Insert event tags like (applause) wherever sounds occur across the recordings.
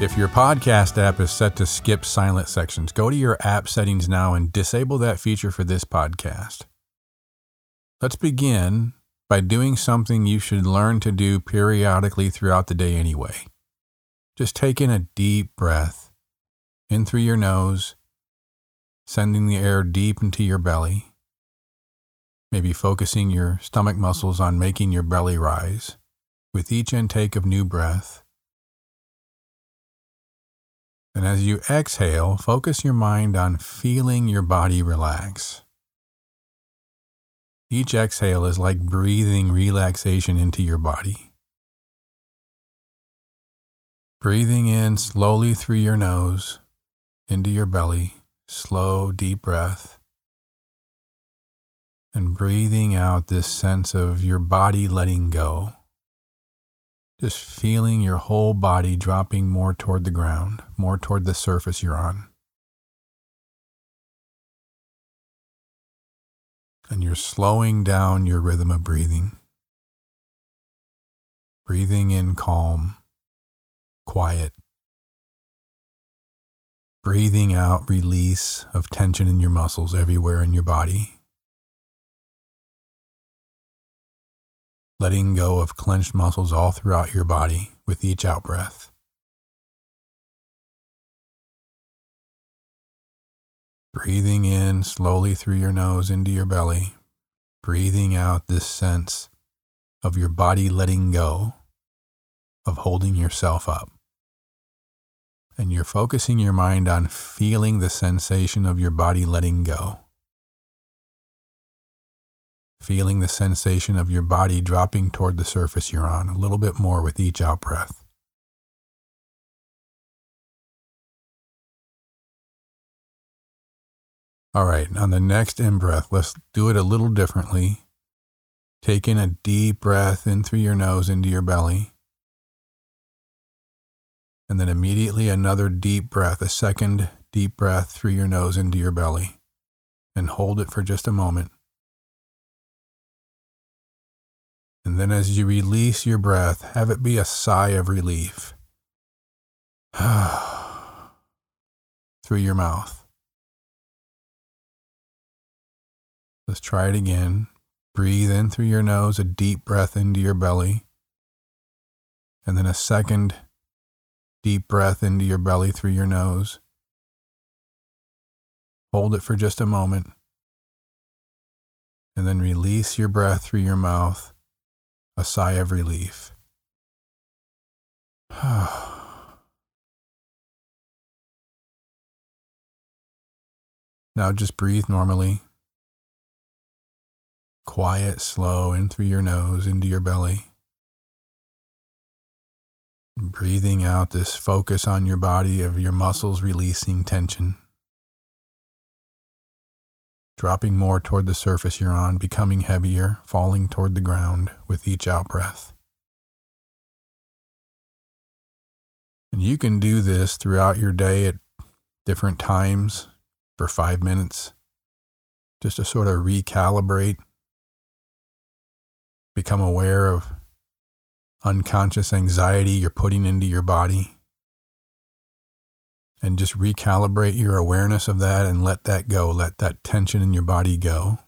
If your podcast app is set to skip silent sections, go to your app settings now and disable that feature for this podcast. Let's begin by doing something you should learn to do periodically throughout the day anyway. Just take in a deep breath in through your nose, sending the air deep into your belly. Maybe focusing your stomach muscles on making your belly rise with each intake of new breath. And as you exhale, focus your mind on feeling your body relax. Each exhale is like breathing relaxation into your body. Breathing in slowly through your nose, into your belly, slow, deep breath. And breathing out this sense of your body letting go. Just feeling your whole body dropping more toward the ground, more toward the surface you're on. And you're slowing down your rhythm of breathing. Breathing in calm, quiet. Breathing out release of tension in your muscles everywhere in your body. Letting go of clenched muscles all throughout your body with each out breath. Breathing in slowly through your nose into your belly, breathing out this sense of your body letting go, of holding yourself up. And you're focusing your mind on feeling the sensation of your body letting go feeling the sensation of your body dropping toward the surface you're on a little bit more with each out breath. All right, on the next in breath, let's do it a little differently. Take in a deep breath in through your nose into your belly. And then immediately another deep breath, a second deep breath through your nose into your belly. And hold it for just a moment. And then as you release your breath, have it be a sigh of relief (sighs) through your mouth. Let's try it again. Breathe in through your nose, a deep breath into your belly, and then a second deep breath into your belly through your nose. Hold it for just a moment, and then release your breath through your mouth a sigh of relief. (sighs) now just breathe normally. Quiet, slow, in through your nose, into your belly. Breathing out this focus on your body of your muscles releasing tension dropping more toward the surface you're on, becoming heavier, falling toward the ground with each out breath. And you can do this throughout your day at different times for five minutes, just to sort of recalibrate, become aware of unconscious anxiety you're putting into your body and just recalibrate your awareness of that and let that go. Let that tension in your body go.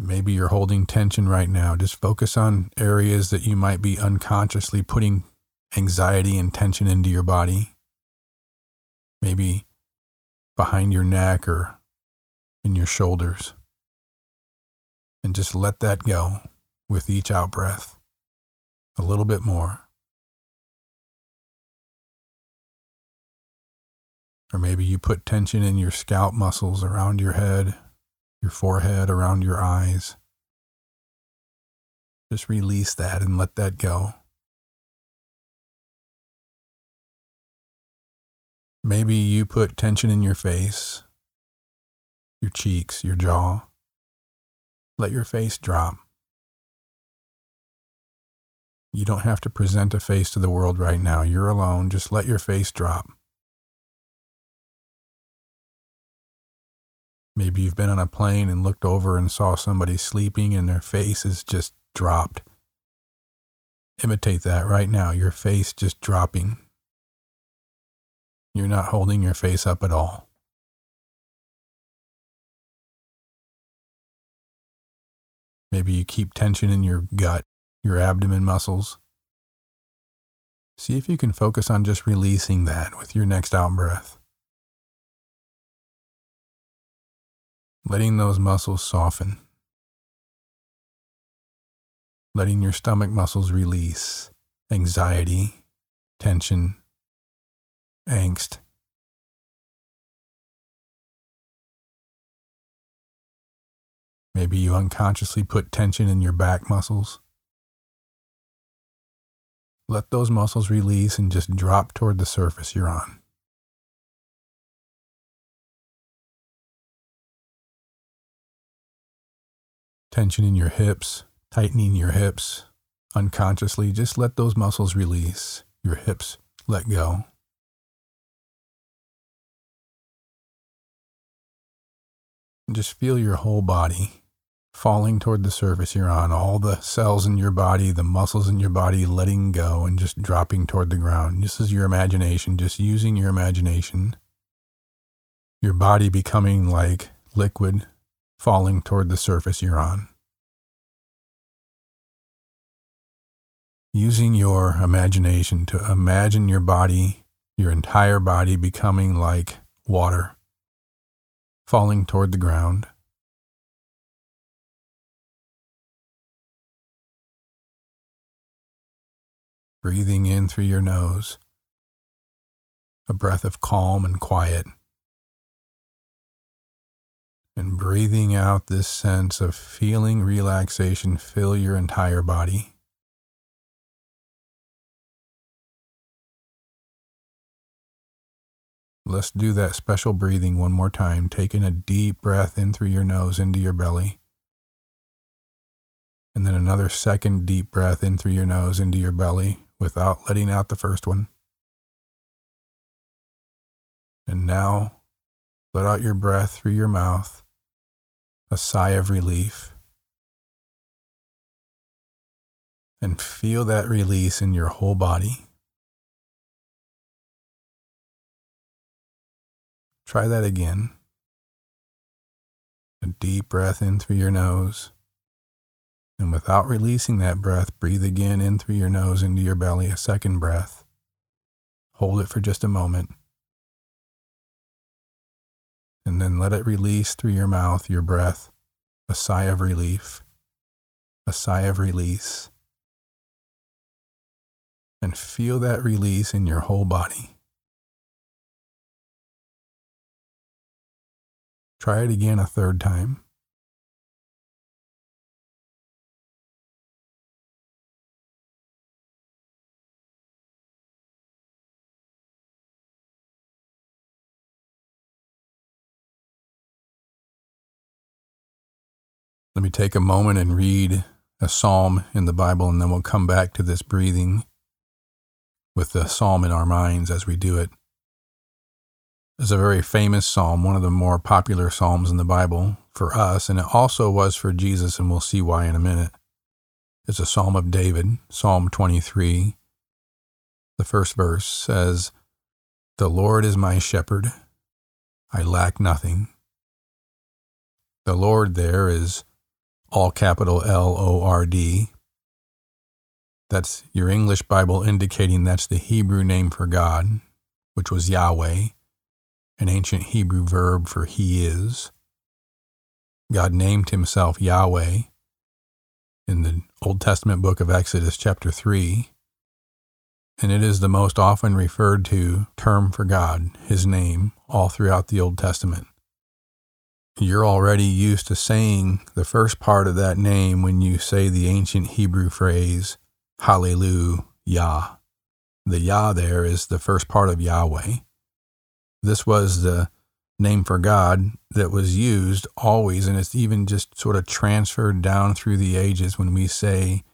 Maybe you're holding tension right now. Just focus on areas that you might be unconsciously putting anxiety and tension into your body. Maybe behind your neck or in your shoulders. And just let that go with each out breath a little bit more. Or maybe you put tension in your scalp muscles around your head, your forehead, around your eyes. Just release that and let that go. Maybe you put tension in your face, your cheeks, your jaw. Let your face drop. You don't have to present a face to the world right now. You're alone. Just let your face drop. Maybe you've been on a plane and looked over and saw somebody sleeping and their face is just dropped. Imitate that right now, your face just dropping. You're not holding your face up at all. Maybe you keep tension in your gut your abdomen muscles. See if you can focus on just releasing that with your next out breath. Letting those muscles soften. Letting your stomach muscles release anxiety, tension, angst. Maybe you unconsciously put tension in your back muscles. Let those muscles release and just drop toward the surface you're on. Tension in your hips, tightening your hips. Unconsciously, just let those muscles release. Your hips let go. And just feel your whole body falling toward the surface you're on, all the cells in your body, the muscles in your body letting go and just dropping toward the ground. This is your imagination, just using your imagination. Your body becoming like liquid falling toward the surface you're on. Using your imagination to imagine your body, your entire body becoming like water falling toward the ground. Breathing in through your nose, a breath of calm and quiet, and breathing out this sense of feeling relaxation fill your entire body. Let's do that special breathing one more time, taking a deep breath in through your nose into your belly. And then another second deep breath in through your nose into your belly without letting out the first one. And now let out your breath through your mouth, a sigh of relief. And feel that release in your whole body. Try that again. A deep breath in through your nose. And without releasing that breath, breathe again in through your nose into your belly, a second breath. Hold it for just a moment. And then let it release through your mouth, your breath, a sigh of relief, a sigh of release. And feel that release in your whole body. Try it again a third time. Let me take a moment and read a psalm in the Bible, and then we'll come back to this breathing with the psalm in our minds as we do it. It's a very famous psalm, one of the more popular psalms in the Bible for us, and it also was for Jesus, and we'll see why in a minute. It's a psalm of David, Psalm 23. The first verse says, The Lord is my shepherd, I lack nothing. The Lord there is all capital L O R D. That's your English Bible indicating that's the Hebrew name for God, which was Yahweh, an ancient Hebrew verb for He is. God named Himself Yahweh in the Old Testament book of Exodus, chapter 3, and it is the most often referred to term for God, His name, all throughout the Old Testament. You're already used to saying the first part of that name when you say the ancient Hebrew phrase, Hallelujah. The Yah there is the first part of Yahweh. This was the name for God that was used always, and it's even just sort of transferred down through the ages. When we say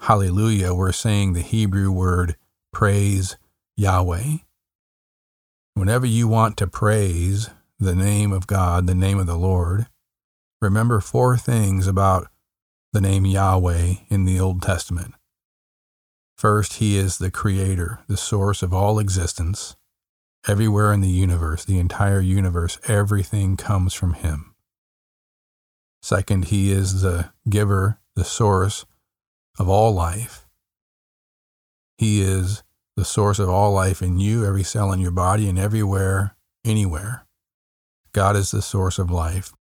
Hallelujah, we're saying the Hebrew word praise Yahweh. Whenever you want to praise the name of God, the name of the Lord, remember four things about the name Yahweh in the Old Testament. First, He is the Creator, the source of all existence. Everywhere in the universe, the entire universe, everything comes from Him. Second, He is the giver, the source of all life. He is the source of all life in you, every cell in your body, and everywhere, anywhere. God is the source of life.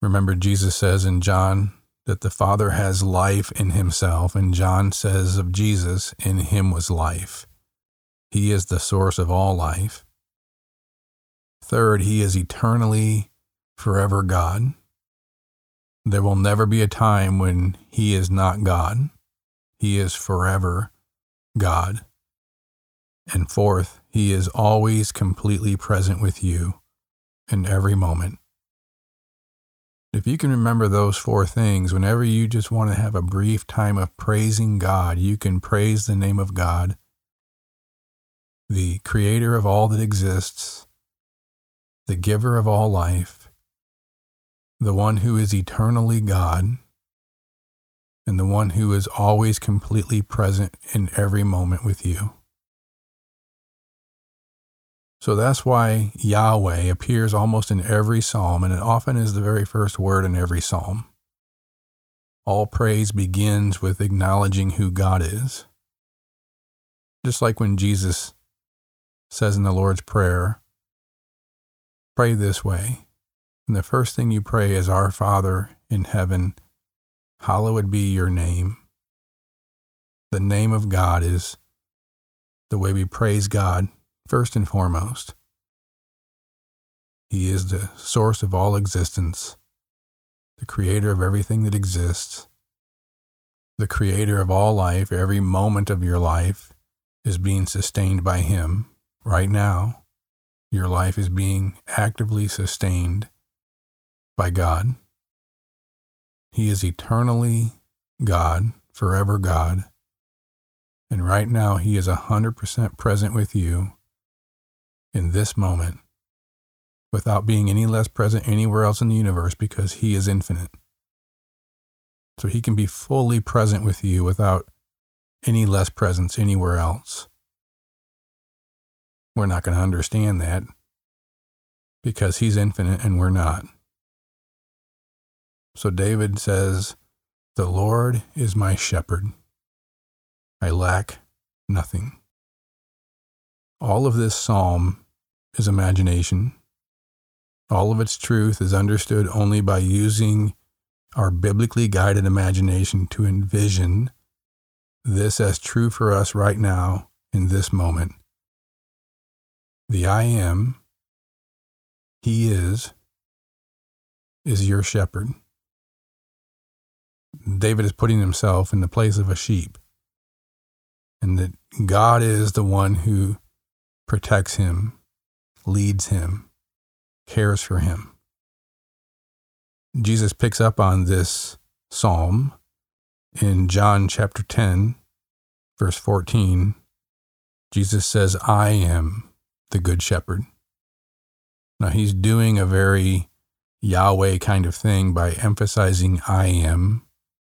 Remember, Jesus says in John that the Father has life in himself, and John says of Jesus, in him was life. He is the source of all life. Third, he is eternally, forever God. There will never be a time when he is not God. He is forever God. And fourth, he is always completely present with you in every moment. If you can remember those four things, whenever you just want to have a brief time of praising God, you can praise the name of God, the creator of all that exists, the giver of all life, the one who is eternally God, and the one who is always completely present in every moment with you. So that's why Yahweh appears almost in every psalm, and it often is the very first word in every psalm. All praise begins with acknowledging who God is. Just like when Jesus says in the Lord's Prayer, pray this way. And the first thing you pray is, Our Father in heaven, hallowed be your name. The name of God is the way we praise God first and foremost. He is the source of all existence, the creator of everything that exists, the creator of all life. Every moment of your life is being sustained by Him. Right now, your life is being actively sustained by God. He is eternally God, forever God. And right now, He is 100% present with you in this moment without being any less present anywhere else in the universe because He is infinite. So He can be fully present with you without any less presence anywhere else. We're not going to understand that because He's infinite and we're not. So David says, The Lord is my shepherd. I lack nothing. All of this psalm is imagination. All of its truth is understood only by using our biblically guided imagination to envision this as true for us right now in this moment. The I am, He is, is your shepherd. David is putting himself in the place of a sheep, and that God is the one who protects him leads him, cares for him. Jesus picks up on this psalm in John chapter 10, verse 14. Jesus says, I am the good shepherd. Now he's doing a very Yahweh kind of thing by emphasizing I am,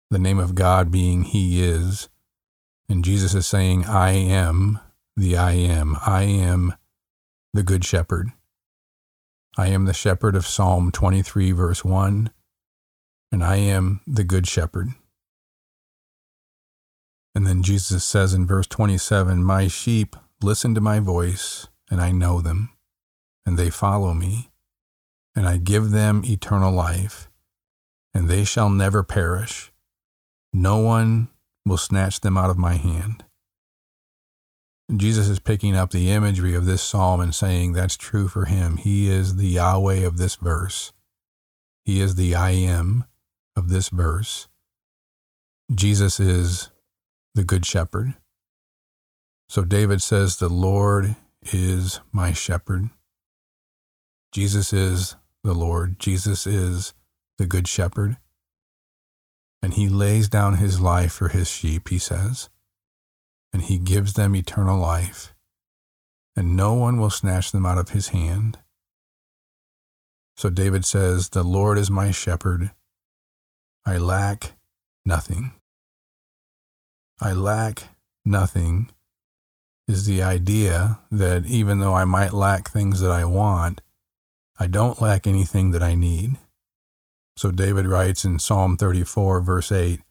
the name of God being He is. And Jesus is saying, I am the I am. I am the Good Shepherd. I am the shepherd of Psalm 23, verse 1, and I am the Good Shepherd. And then Jesus says in verse 27 My sheep listen to my voice, and I know them, and they follow me, and I give them eternal life, and they shall never perish. No one will snatch them out of my hand. Jesus is picking up the imagery of this psalm and saying that's true for him. He is the Yahweh of this verse. He is the I am of this verse. Jesus is the Good Shepherd. So David says, The Lord is my shepherd. Jesus is the Lord. Jesus is the Good Shepherd. And he lays down his life for his sheep, he says, and he gives them eternal life, and no one will snatch them out of his hand. So David says, The Lord is my shepherd. I lack nothing. I lack nothing is the idea that even though I might lack things that I want, I don't lack anything that I need. So David writes in Psalm 34, verse 8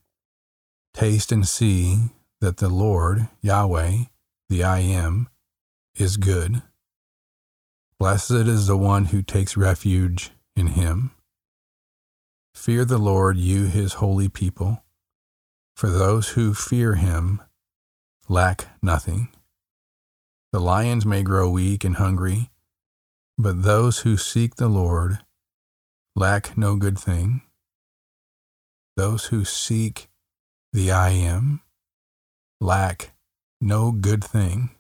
Taste and see that the Lord, Yahweh, the I am, is good. Blessed is the one who takes refuge in him. Fear the Lord, you his holy people, for those who fear him lack nothing. The lions may grow weak and hungry, but those who seek the Lord lack no good thing. Those who seek the I am lack no good thing.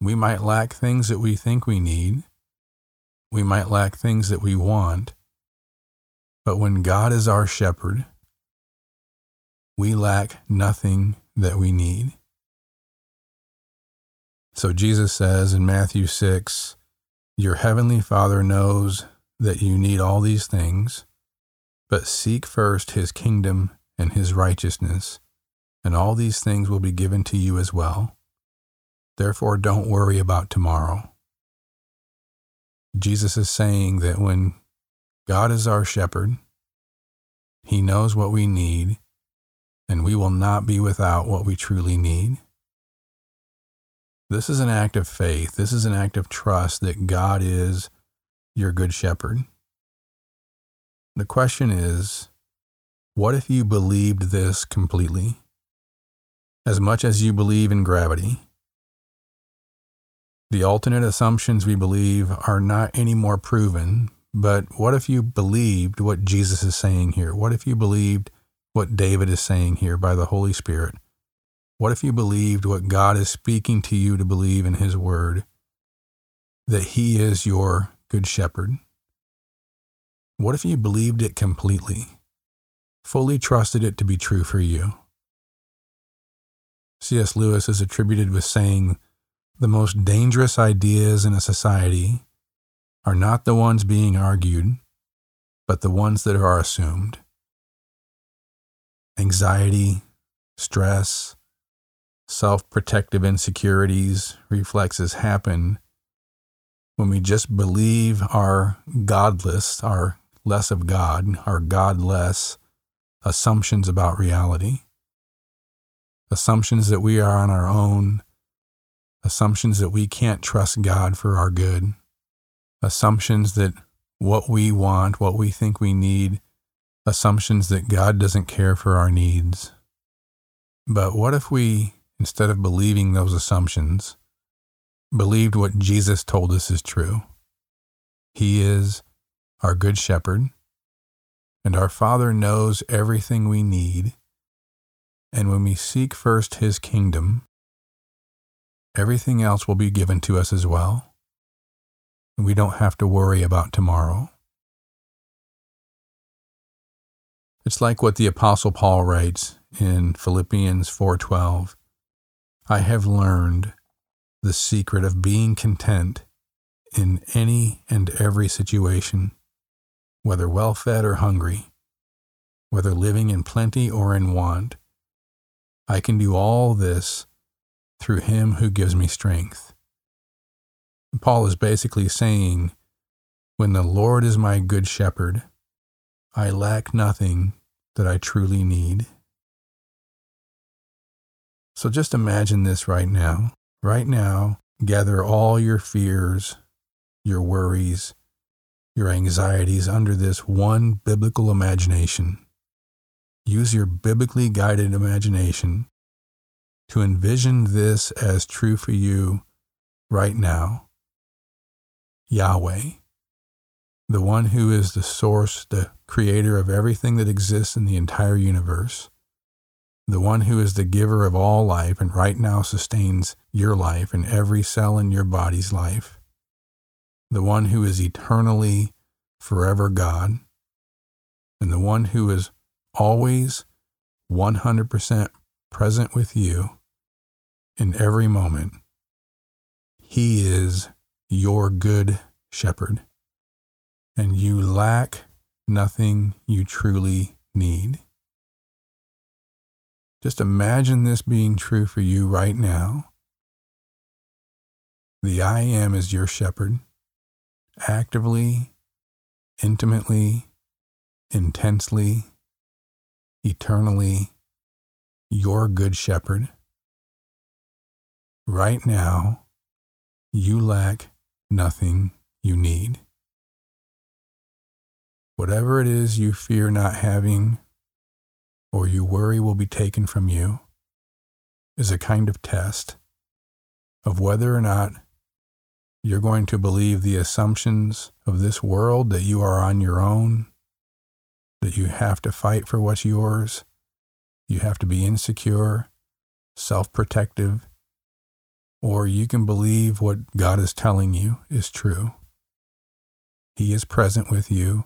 We might lack things that we think we need. We might lack things that we want. But when God is our shepherd, we lack nothing that we need. So Jesus says in Matthew 6 Your heavenly Father knows that you need all these things, but seek first his kingdom and his righteousness, and all these things will be given to you as well. Therefore, don't worry about tomorrow. Jesus is saying that when God is our shepherd, he knows what we need, and we will not be without what we truly need. This is an act of faith. This is an act of trust that God is your good shepherd. The question is what if you believed this completely? As much as you believe in gravity. The alternate assumptions we believe are not any more proven, but what if you believed what Jesus is saying here? What if you believed what David is saying here by the Holy Spirit? What if you believed what God is speaking to you to believe in His Word? That He is your Good Shepherd? What if you believed it completely, fully trusted it to be true for you? C.S. Lewis is attributed with saying, The most dangerous ideas in a society are not the ones being argued, but the ones that are assumed. Anxiety, stress, self protective insecurities, reflexes happen when we just believe our godless, our less of God, our godless assumptions about reality, assumptions that we are on our own, assumptions that we can't trust God for our good, assumptions that what we want, what we think we need, assumptions that God doesn't care for our needs. But what if we instead of believing those assumptions, believed what Jesus told us is true. He is our good shepherd, and our Father knows everything we need. And when we seek first His kingdom, everything else will be given to us as well. We don't have to worry about tomorrow. It's like what the apostle Paul writes in Philippians 4:12. I have learned the secret of being content in any and every situation, whether well fed or hungry, whether living in plenty or in want. I can do all this through Him who gives me strength. Paul is basically saying, When the Lord is my good shepherd, I lack nothing that I truly need. So just imagine this right now. Right now, gather all your fears, your worries, your anxieties under this one biblical imagination. Use your biblically guided imagination to envision this as true for you right now. Yahweh, the one who is the source, the creator of everything that exists in the entire universe, the one who is the giver of all life and right now sustains your life and every cell in your body's life, the one who is eternally, forever God, and the one who is always 100% present with you in every moment. He is your good shepherd, and you lack nothing you truly need. Just imagine this being true for you right now. The I am is your shepherd, actively, intimately, intensely, eternally, your good shepherd. Right now, you lack nothing you need. Whatever it is you fear not having or you worry will be taken from you is a kind of test of whether or not you're going to believe the assumptions of this world that you are on your own, that you have to fight for what's yours, you have to be insecure, self protective, or you can believe what God is telling you is true. He is present with you.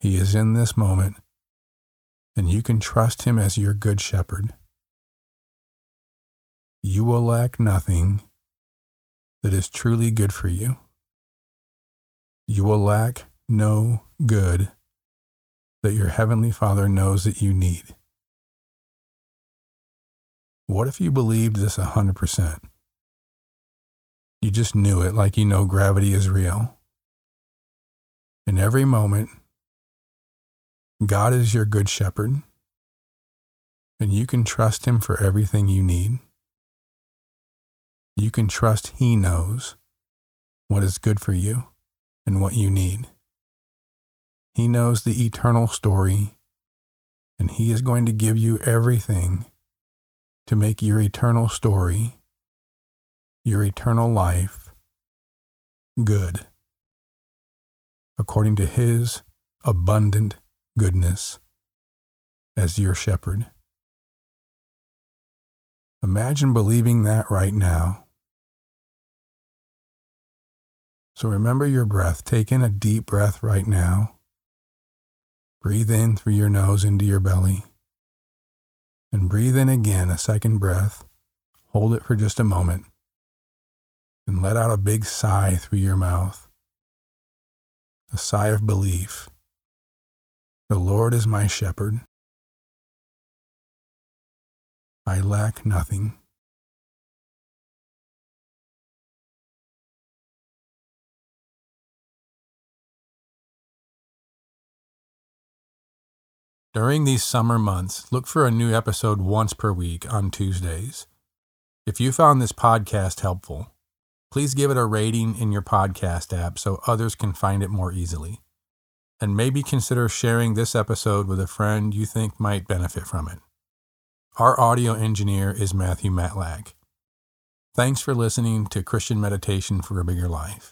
He is in this moment and you can trust him as your good shepherd. You will lack nothing that is truly good for you. You will lack no good that your heavenly Father knows that you need. What if you believed this a 100%? You just knew it like you know gravity is real. In every moment, God is your good shepherd, and you can trust him for everything you need. You can trust he knows what is good for you and what you need. He knows the eternal story, and he is going to give you everything to make your eternal story, your eternal life, good, according to his abundant goodness as your shepherd. Imagine believing that right now. So remember your breath. Take in a deep breath right now. Breathe in through your nose into your belly. And breathe in again a second breath. Hold it for just a moment. And let out a big sigh through your mouth. A sigh of belief. The Lord is my shepherd. I lack nothing. During these summer months, look for a new episode once per week on Tuesdays. If you found this podcast helpful, please give it a rating in your podcast app so others can find it more easily and maybe consider sharing this episode with a friend you think might benefit from it. Our audio engineer is Matthew Matlack. Thanks for listening to Christian Meditation for a Bigger Life.